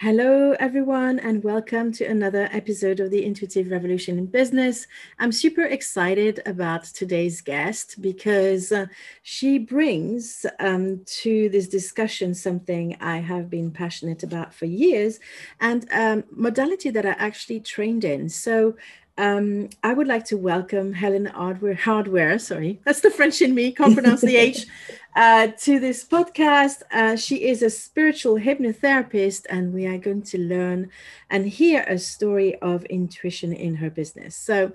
Hello, everyone, and welcome to another episode of the Intuitive Revolution in Business. I'm super excited about today's guest because uh, she brings um, to this discussion something I have been passionate about for years and um, modality that I actually trained in. So, um, I would like to welcome Helen Hardware, Hardware, sorry, that's the French in me, can't pronounce the H, uh, to this podcast. Uh, she is a spiritual hypnotherapist, and we are going to learn and hear a story of intuition in her business. So,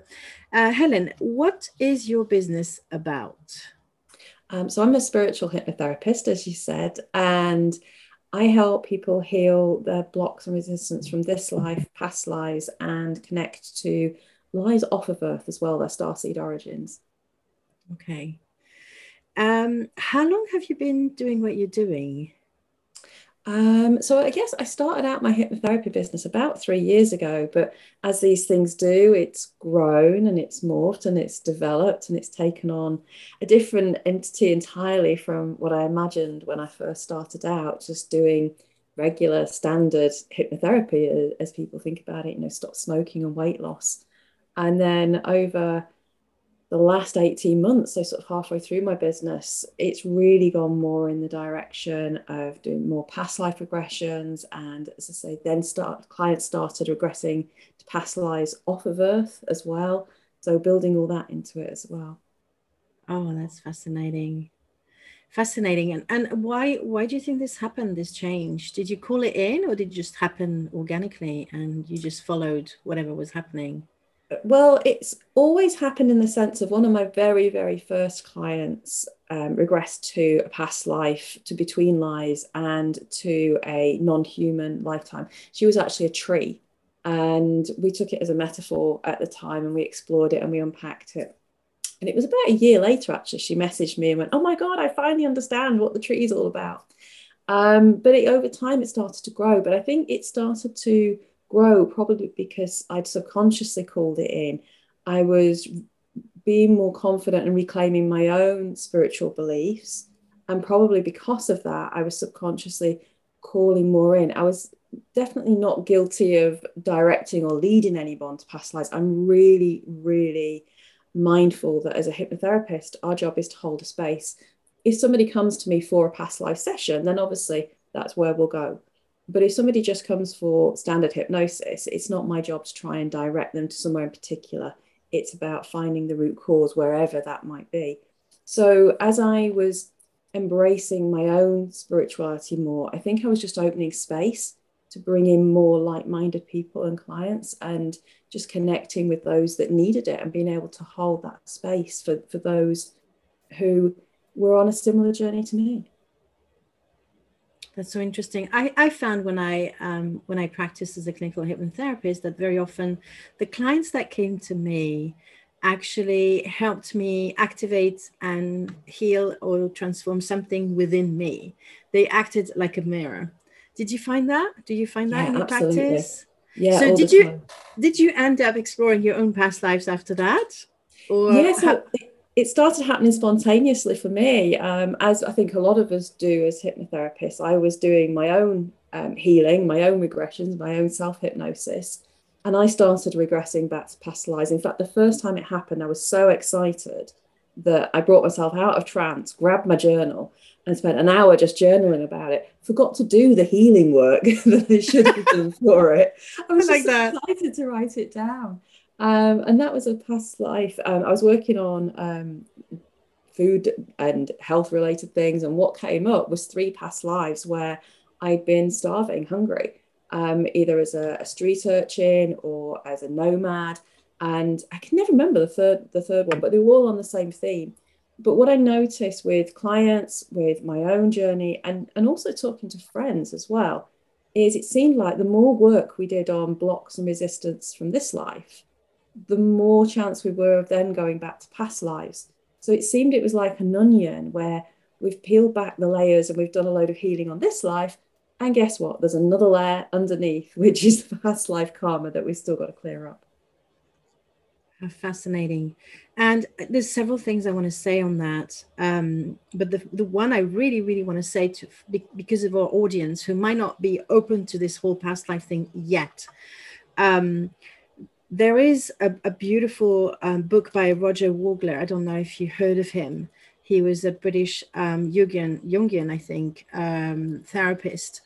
uh, Helen, what is your business about? Um, so, I'm a spiritual hypnotherapist, as you said, and I help people heal their blocks and resistance from this life, past lives, and connect to lies off of Earth as well, their starseed origins. Okay. Um, how long have you been doing what you're doing? Um, so I guess I started out my hypnotherapy business about three years ago, but as these things do, it's grown and it's morphed and it's developed and it's taken on a different entity entirely from what I imagined when I first started out, just doing regular standard hypnotherapy as people think about it, you know, stop smoking and weight loss. And then over the last 18 months, so sort of halfway through my business, it's really gone more in the direction of doing more past life regressions. And as I say, then start clients started regressing to past lives off of Earth as well. So building all that into it as well. Oh, that's fascinating. Fascinating. And and why why do you think this happened, this change? Did you call it in or did it just happen organically and you just followed whatever was happening? Well, it's always happened in the sense of one of my very, very first clients um, regressed to a past life, to between lives, and to a non human lifetime. She was actually a tree. And we took it as a metaphor at the time and we explored it and we unpacked it. And it was about a year later, actually, she messaged me and went, Oh my God, I finally understand what the tree is all about. Um, but it, over time, it started to grow. But I think it started to grow probably because I'd subconsciously called it in. I was being more confident and reclaiming my own spiritual beliefs. And probably because of that, I was subconsciously calling more in. I was definitely not guilty of directing or leading anyone to past lives. I'm really, really mindful that as a hypnotherapist, our job is to hold a space. If somebody comes to me for a past life session, then obviously that's where we'll go. But if somebody just comes for standard hypnosis, it's not my job to try and direct them to somewhere in particular. It's about finding the root cause wherever that might be. So as I was embracing my own spirituality more, I think I was just opening space to bring in more like minded people and clients and just connecting with those that needed it and being able to hold that space for, for those who were on a similar journey to me. That's so interesting. I, I found when I um, when I practiced as a clinical hypnotherapist that very often the clients that came to me actually helped me activate and heal or transform something within me. They acted like a mirror. Did you find that? Do you find that yeah, in your absolutely. practice? Yeah. So did you did you end up exploring your own past lives after that? Or yes, yeah, so it started happening spontaneously for me, um, as I think a lot of us do as hypnotherapists. I was doing my own um, healing, my own regressions, my own self hypnosis, and I started regressing back to past lives. In fact, the first time it happened, I was so excited that I brought myself out of trance, grabbed my journal, and spent an hour just journaling about it. Forgot to do the healing work that I should have done for it. I was I like just excited to write it down. Um, and that was a past life. Um, I was working on um, food and health related things, and what came up was three past lives where I'd been starving, hungry, um, either as a, a, street urchin or as a nomad. and I can never remember the third the third one, but they were all on the same theme. But what I noticed with clients, with my own journey, and and also talking to friends as well, is it seemed like the more work we did on blocks and resistance from this life, the more chance we were of then going back to past lives. So it seemed it was like an onion where we've peeled back the layers and we've done a load of healing on this life. And guess what? There's another layer underneath, which is the past life karma that we've still got to clear up. Fascinating. And there's several things I want to say on that. Um, but the, the one I really, really want to say to because of our audience who might not be open to this whole past life thing yet. Um, there is a, a beautiful um, book by Roger Woolger. I don't know if you heard of him. He was a British um, Jungian, Jungian, I think, um, therapist.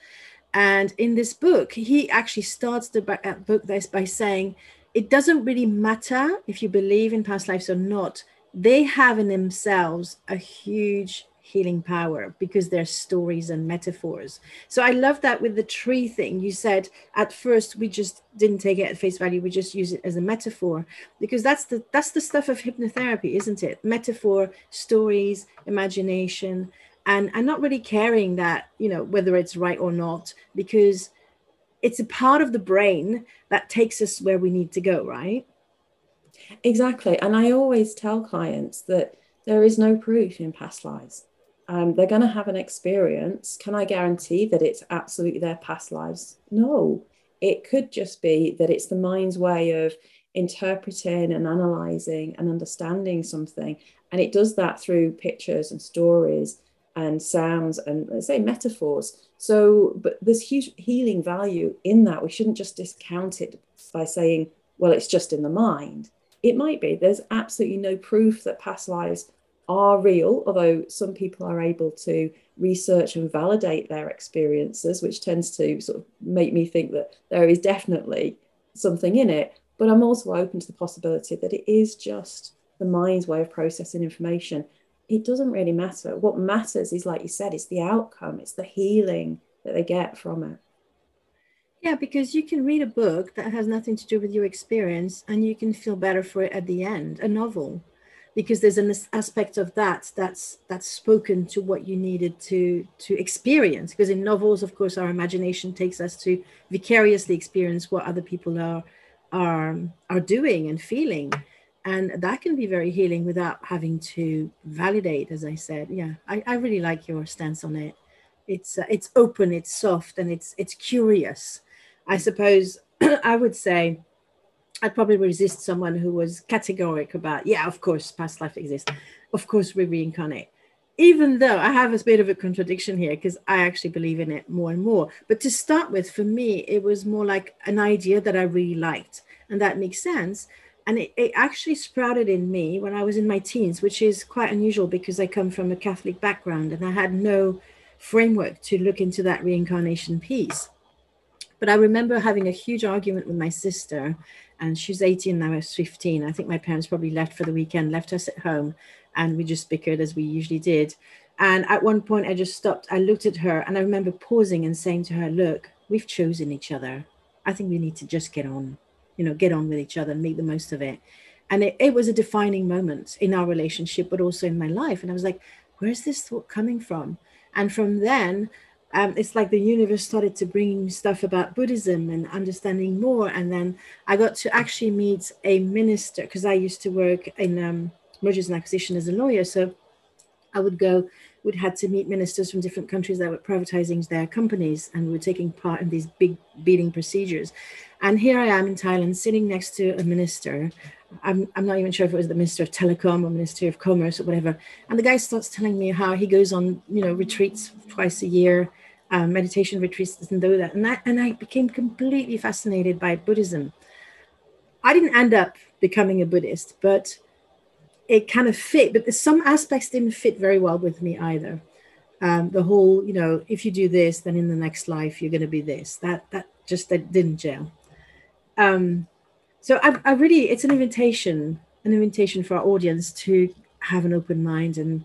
And in this book, he actually starts the book this by saying, it doesn't really matter if you believe in past lives or not. They have in themselves a huge healing power because they're stories and metaphors. So I love that with the tree thing. You said at first we just didn't take it at face value. We just use it as a metaphor because that's the that's the stuff of hypnotherapy, isn't it? Metaphor, stories, imagination, and and not really caring that you know whether it's right or not because it's a part of the brain that takes us where we need to go, right? Exactly. And I always tell clients that there is no proof in past lives. Um, they're going to have an experience. Can I guarantee that it's absolutely their past lives? No. It could just be that it's the mind's way of interpreting and analyzing and understanding something. And it does that through pictures and stories and sounds and let's say metaphors. So, but there's huge healing value in that. We shouldn't just discount it by saying, well, it's just in the mind. It might be. There's absolutely no proof that past lives are real, although some people are able to research and validate their experiences, which tends to sort of make me think that there is definitely something in it. But I'm also open to the possibility that it is just the mind's way of processing information it doesn't really matter. What matters is, like you said, it's the outcome, it's the healing that they get from it. Yeah, because you can read a book that has nothing to do with your experience and you can feel better for it at the end, a novel, because there's an aspect of that that's that's spoken to what you needed to to experience. Because in novels, of course, our imagination takes us to vicariously experience what other people are are are doing and feeling. And that can be very healing without having to validate as i said. Yeah i, I really like your stance on it. It's uh, it's open it's soft and it's it's curious. I suppose i would say i'd probably resist someone who was categoric about yeah of course past life exists. Of course we reincarnate. Even though i have a bit of a contradiction here because i actually believe in it more and more. But to start with for me it was more like an idea that i really liked and that makes sense. And it, it, actually sprouted in me when I was in my teens, which is quite unusual because I come from a Catholic background and I had no framework to look into that reincarnation piece. But I remember having a huge argument with my sister, and she's 18 and I was 15. I think my parents probably left for the weekend, left us at home, and we just bickered as we usually did. And at one point, I just stopped. I looked at her, and I remember pausing and saying to her, Look, we've chosen each other. I think we need to just get on you know get on with each other and make the most of it and it, it was a defining moment in our relationship but also in my life and i was like where's this thought coming from and from then um, it's like the universe started to bring stuff about buddhism and understanding more and then i got to actually meet a minister because i used to work in um, mergers and acquisition as a lawyer so i would go we'd had to meet ministers from different countries that were privatizing their companies and were taking part in these big bidding procedures and here I am in Thailand sitting next to a minister. I'm, I'm not even sure if it was the Minister of Telecom or Minister of Commerce or whatever. And the guy starts telling me how he goes on, you know, retreats twice a year, um, meditation retreats and do that. And that and I became completely fascinated by Buddhism. I didn't end up becoming a Buddhist, but it kind of fit. But some aspects didn't fit very well with me either. Um, the whole, you know, if you do this, then in the next life you're going to be this. That that just that didn't gel. Um, so I, I really, it's an invitation, an invitation for our audience to have an open mind and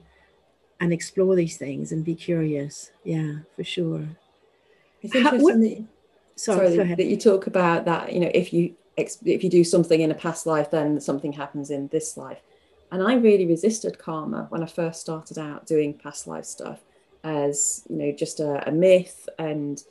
and explore these things and be curious. Yeah, for sure. It's interesting How, what, that, sorry, sorry that you talk about that. You know, if you if you do something in a past life, then something happens in this life. And I really resisted karma when I first started out doing past life stuff as you know just a, a myth. And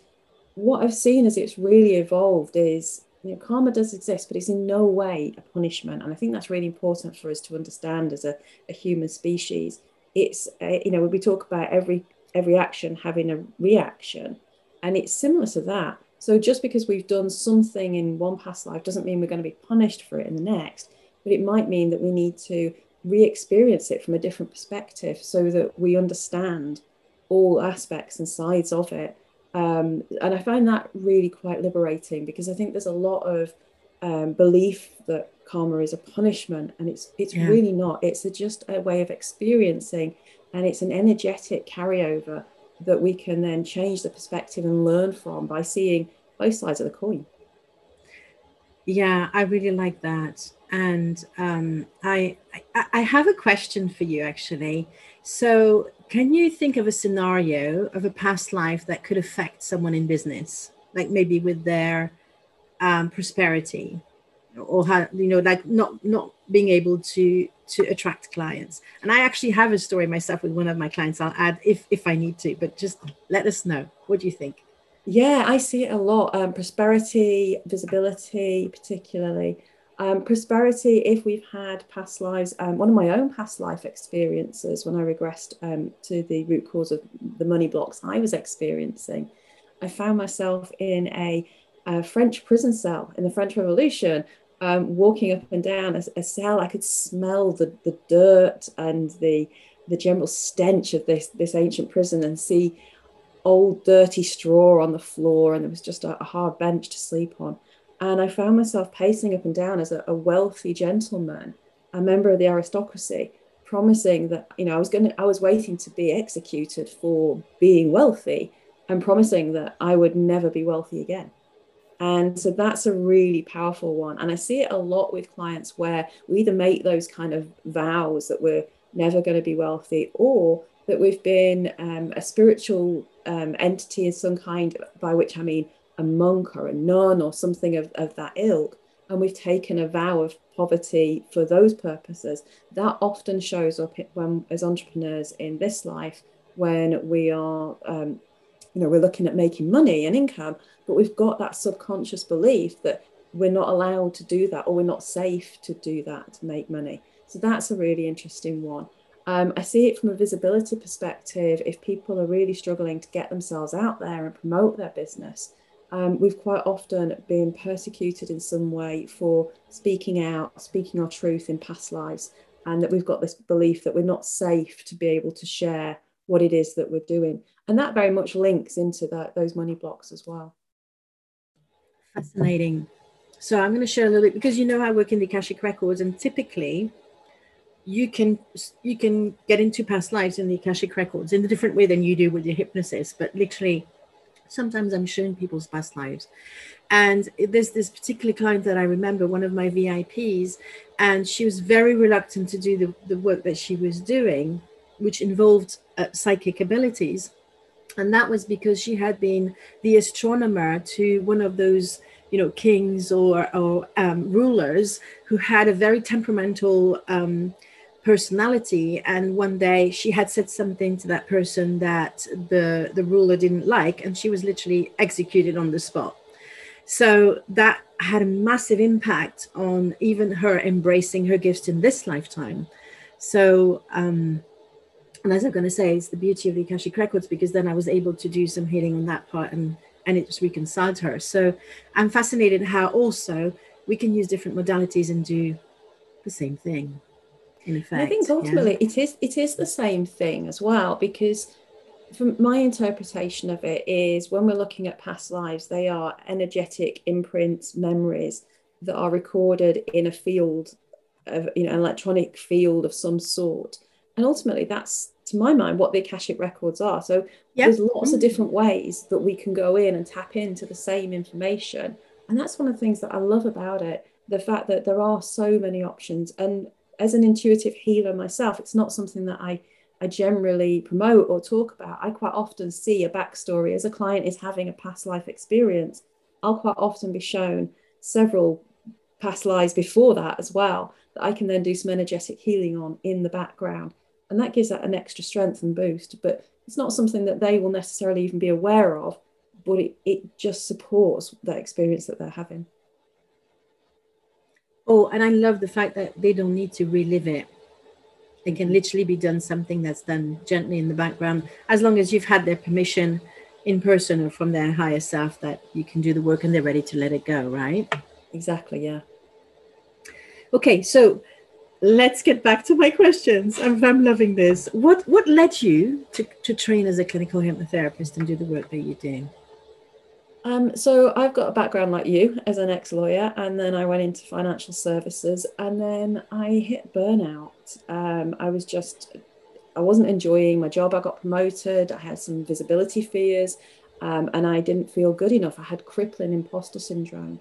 what I've seen as it's really evolved is you know karma does exist, but it's in no way a punishment. And I think that's really important for us to understand as a, a human species. It's a, you know we talk about every every action having a reaction, and it's similar to that so just because we've done something in one past life doesn't mean we're going to be punished for it in the next, but it might mean that we need to re-experience it from a different perspective so that we understand all aspects and sides of it. Um, and I find that really quite liberating because I think there's a lot of um, belief that karma is a punishment, and it's it's yeah. really not. It's a, just a way of experiencing, and it's an energetic carryover that we can then change the perspective and learn from by seeing both sides of the coin. Yeah, I really like that. And um, I, I, I have a question for you actually. So, can you think of a scenario of a past life that could affect someone in business, like maybe with their um, prosperity, or how you know, like not not being able to to attract clients. And I actually have a story myself with one of my clients. I'll add if if I need to, but just let us know. What do you think? Yeah, I see it a lot. Um, prosperity, visibility, particularly. Um, prosperity, if we've had past lives, um, one of my own past life experiences when I regressed um, to the root cause of the money blocks I was experiencing, I found myself in a, a French prison cell in the French Revolution um, walking up and down a, a, cell, I could smell the, the dirt and the the general stench of this this ancient prison and see old dirty straw on the floor and there was just a, a hard bench to sleep on. And I found myself pacing up and down as a, a wealthy gentleman, a member of the aristocracy, promising that you know I was going I was waiting to be executed for being wealthy and promising that I would never be wealthy again. And so that's a really powerful one. And I see it a lot with clients where we either make those kind of vows that we're never going to be wealthy or that we've been um, a spiritual um, entity of some kind, by which I mean a monk or a nun or something of, of that ilk. And we've taken a vow of poverty for those purposes. That often shows up when, as entrepreneurs in this life when we are um, you know we're looking at making money and income but we've got that subconscious belief that we're not allowed to do that or we're not safe to do that to make money. So that's a really interesting one. Um, i see it from a visibility perspective. If people are really struggling to get themselves out there and promote their business um, we've quite often been persecuted in some way for speaking out speaking our truth in past lives and that we've got this belief that we're not safe to be able to share what it is that we're doing. And that very much links into that those money blocks as well fascinating. So i'm going to share a little bit because you know i work in the akashic records and typically you can you can get into past lives in the akashic records in a different way than you do with your hypnosis but literally sometimes i'm showing people's past lives. And there's this particular client that i remember one of my vips and she was very reluctant to do the, the work that she was doing which involved uh, psychic abilities and that was because she had been the astronomer to one of those you know kings or, or um, rulers who had a very temperamental um, personality. And one day she had said something to that person that the the ruler didn't like and she was literally executed on the spot. So that had a massive impact on even her embracing her gifts in this lifetime. So um and as I'm going to say, it's the beauty of the Akashic Records because then I was able to do some healing on that part and and it just reconciled her. So I'm fascinated how also we can use different modalities and do the same thing. In effect, I think ultimately yeah. it is it is the same thing as well because from my interpretation of it is when we're looking at past lives, they are energetic imprints, memories that are recorded in a field of you know an electronic field of some sort and ultimately that's to my mind what the akashic records are so yep. there's lots mm. of different ways that we can go in and tap into the same information and that's one of the things that i love about it the fact that there are so many options and as an intuitive healer myself it's not something that i I generally promote or talk about, I quite often see a backstory as a client is having a past life experience. I'll quite often be shown several past lives before that as well that I can then do some energetic healing on in the background. And that gives that an extra strength and boost. But it's not something that they will necessarily even be aware of, but it, it just supports that experience that they're having. Oh, and I love the fact that they don't need to relive it. It can literally be done something that's done gently in the background, as long as you've had their permission in person or from their higher self that you can do the work and they're ready to let it go, right? Exactly, yeah. Okay, so let's get back to my questions. I'm, I'm loving this. What what led you to, to train as a clinical hypnotherapist and do the work that you do? Um, so I've got a background like you as an ex-lawyer, and then I went into financial services, and then I hit burnout. Um, I was just, I wasn't enjoying my job. I got promoted. I had some visibility fears, um, and I didn't feel good enough. I had crippling imposter syndrome,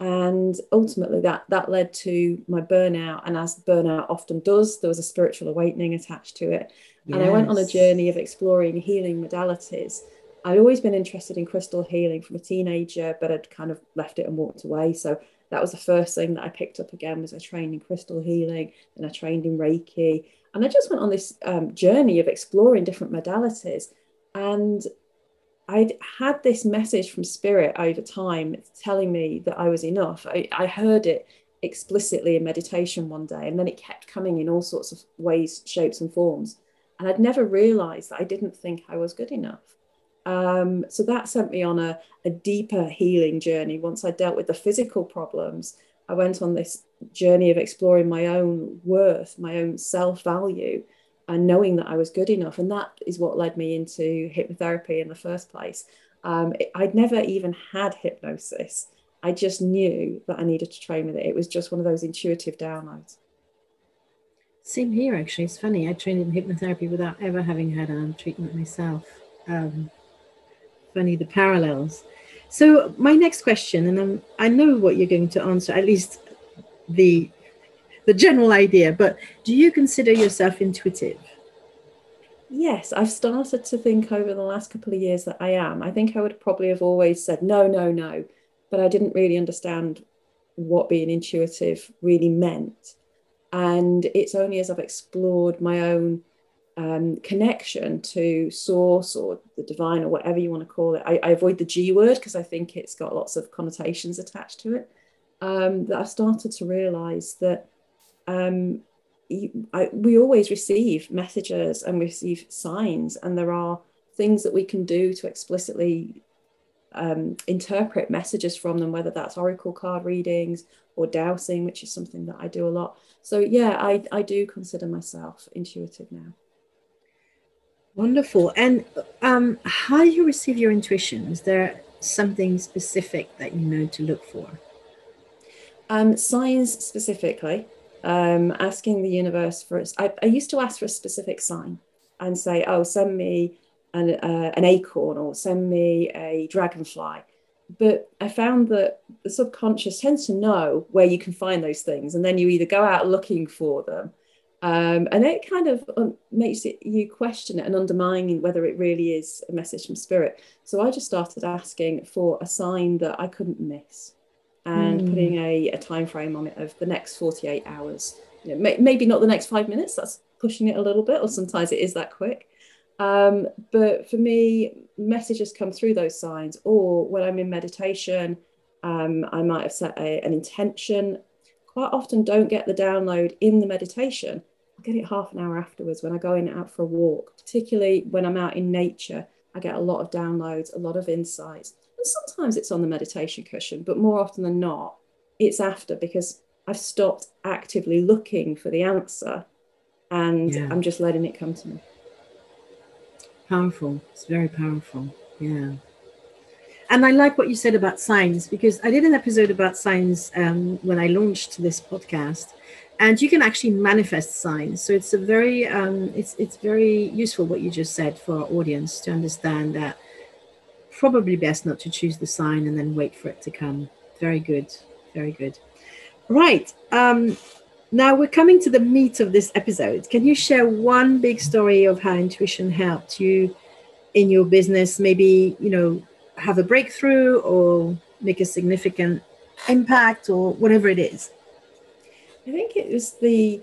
and ultimately that that led to my burnout. And as burnout often does, there was a spiritual awakening attached to it, yes. and I went on a journey of exploring healing modalities. I'd always been interested in crystal healing from a teenager, but I'd kind of left it and walked away. So that was the first thing that I picked up again was I trained in crystal healing and I trained in Reiki. And I just went on this um, journey of exploring different modalities. And I'd had this message from spirit over time telling me that I was enough. I, I heard it explicitly in meditation one day, and then it kept coming in all sorts of ways, shapes, and forms. And I'd never realized that I didn't think I was good enough. Um, so that sent me on a, a deeper healing journey. Once I dealt with the physical problems, I went on this journey of exploring my own worth, my own self value, and knowing that I was good enough. And that is what led me into hypnotherapy in the first place. Um, I'd never even had hypnosis. I just knew that I needed to train with it. It was just one of those intuitive downloads. Same here, actually. It's funny. I trained in hypnotherapy without ever having had a treatment myself. Um, funny the parallels. So my next question, and I'm, I know what you're going to answer, at least the the general idea, but do you consider yourself intuitive? Yes, I've started to think over the last couple of years that I am. I think I would probably have always said no, no, no, but I didn't really understand what being intuitive really meant. And it's only as I've explored my own um, connection to source or the divine or whatever you want to call it. I, I avoid the G word because I think it's got lots of connotations attached to it. Um, that I've started to realize that um, I, we always receive messages and we receive signs, and there are things that we can do to explicitly um, interpret messages from them, whether that's oracle card readings or dowsing, which is something that I do a lot. So, yeah, I, I do consider myself intuitive now. Wonderful. And um, how do you receive your intuition? Is there something specific that you know to look for? Um, signs specifically, um, asking the universe for it. I, I, used to ask for a specific sign and say, oh, send me an, uh, an acorn or send me a dragonfly. But I found that the subconscious tends to know where you can find those things. And then you either go out looking for them um, and it kind of um, makes it you question it and undermining whether it really is a message from spirit. So I just started asking for a sign that I couldn't miss, and mm. putting a, a time frame on it of the next 48 hours. You know, may, maybe not the next five minutes. That's pushing it a little bit, or sometimes it is that quick. Um, but for me, messages come through those signs, or when I'm in meditation, um, I might have set a, an intention. Quite often, don't get the download in the meditation I get it half an hour afterwards when I go in out for a walk, particularly when I'm out in nature. I get a lot of downloads, a lot of insights. And sometimes it's on the meditation cushion, but more often than not, it's after because I've stopped actively looking for the answer and yeah. I'm just letting it come to me. Powerful. It's very powerful. Yeah. And I like what you said about signs because I did an episode about signs um, when I launched this podcast and you can actually manifest signs so it's a very um, it's it's very useful what you just said for our audience to understand that probably best not to choose the sign and then wait for it to come. Very good very good. Right um, now we're coming to the meat of this episode. Can you share one big story of how intuition helped you in your business? Maybe you know have a breakthrough or make a significant impact or whatever it is? I think it was the,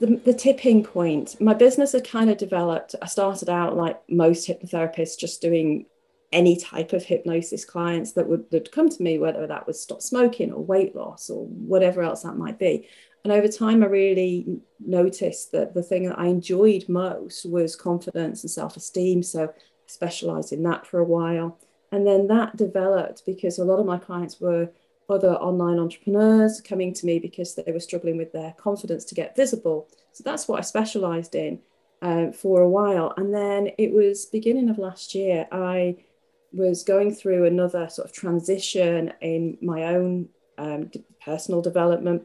the the tipping point. My business had kind of developed. I started out like most hypnotherapists, just doing any type of hypnosis clients that would, would come to me, whether that was stop smoking or weight loss or whatever else that might be. And over time, I really noticed that the thing that I enjoyed most was confidence and self esteem. So I specialized in that for a while. And then that developed because a lot of my clients were other online entrepreneurs coming to me because they were struggling with their confidence to get visible. So that's what I specialized in uh, for a while. And then it was beginning of last year, I was going through another sort of transition in my own um, personal development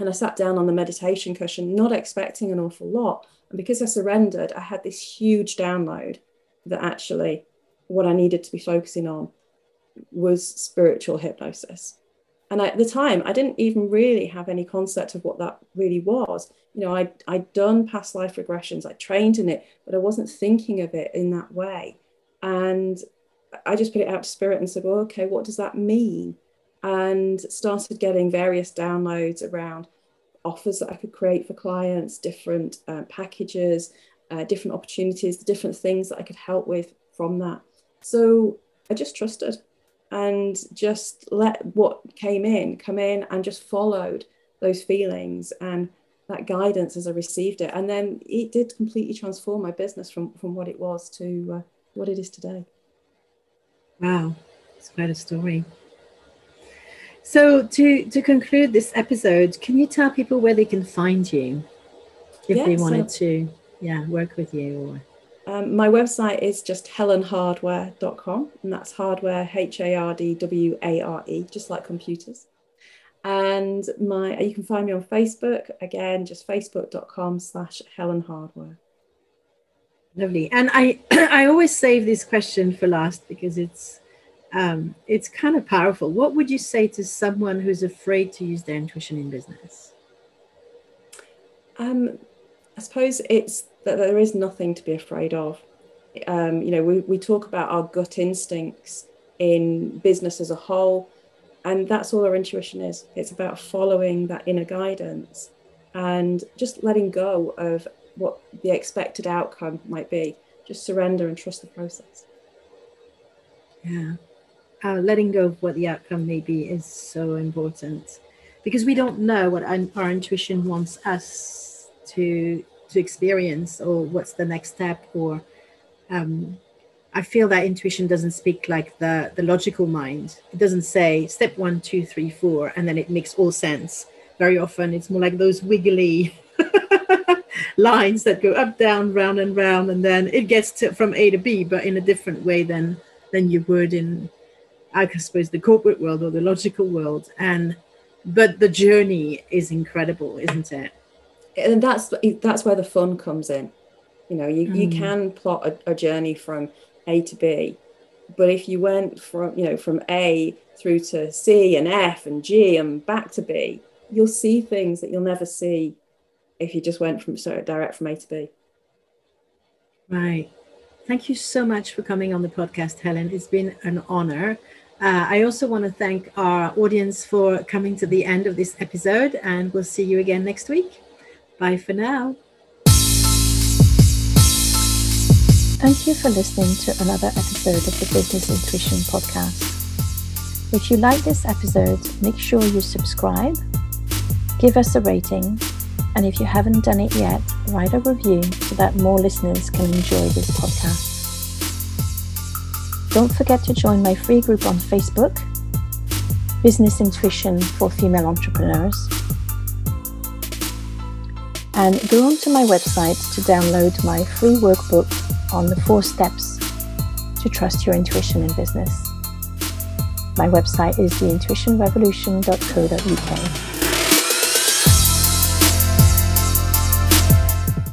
and I sat down on the meditation cushion, not expecting an awful lot. And because I surrendered, I had this huge download that actually what I needed to be focusing on was spiritual hypnosis. And at the time, I didn't even really have any concept of what that really was. You know, I, I'd done past life regressions, I trained in it, but I wasn't thinking of it in that way. And I just put it out to spirit and said, well, okay, what does that mean? and started getting various downloads around offers that I could create for clients, different uh, packages, uh, different opportunities, different things that I could help with from that. So I just trusted and just let what came in come in and just followed those feelings and that guidance as I received it. And then it did completely transform my business from, from what it was to uh, what it is today. Wow, it's quite a story. So to to conclude this episode, can you tell people where they can find you if yeah, they wanted so, to, yeah, work with you or? Um, my website is just helenhardware.com, and that's hardware H A R D W A R E, just like computers. And my you can find me on Facebook again, just facebook.com slash Helen Hardware. Lovely. And I I always save this question for last because it's um, it's kind of powerful. What would you say to someone who's afraid to use their intuition in business? Um, I suppose it's that there is nothing to be afraid of. Um, you know, we, we talk about our gut instincts in business as a whole, and that's all our intuition is. It's about following that inner guidance and just letting go of what the expected outcome might be. Just surrender and trust the process. Yeah uh, letting go of what the outcome may be is so important because we don't know what our, our intuition wants us to to experience or what's the next step or um, i feel that intuition doesn't speak like the the logical mind it doesn't say step one two three four and then it makes all sense very often it's more like those wiggly lines that go up down round and round and then it gets to, from a to b but in a different way than than you would in I suppose, the corporate world or the logical world. And but the journey is incredible, isn't it? And that's that's where the fun comes in. You know, you, mm. you can plot a, a journey from A to B, but if you went from you know from A through to C and F and G and back to B, you'll see things that you'll never see if you just went from so direct from A to B. Right. Thank you so much for coming on the podcast, Helen. It's been an honor. Uh, I also want to thank our audience for coming to the end of this episode, and we'll see you again next week. Bye for now. Thank you for listening to another episode of the Business Intuition Podcast. If you like this episode, make sure you subscribe, give us a rating, and if you haven't done it yet, write a review so that more listeners can enjoy this podcast. Don't forget to join my free group on Facebook, Business Intuition for Female Entrepreneurs. And go onto my website to download my free workbook on the four steps to trust your intuition in business. My website is theintuitionrevolution.co.uk.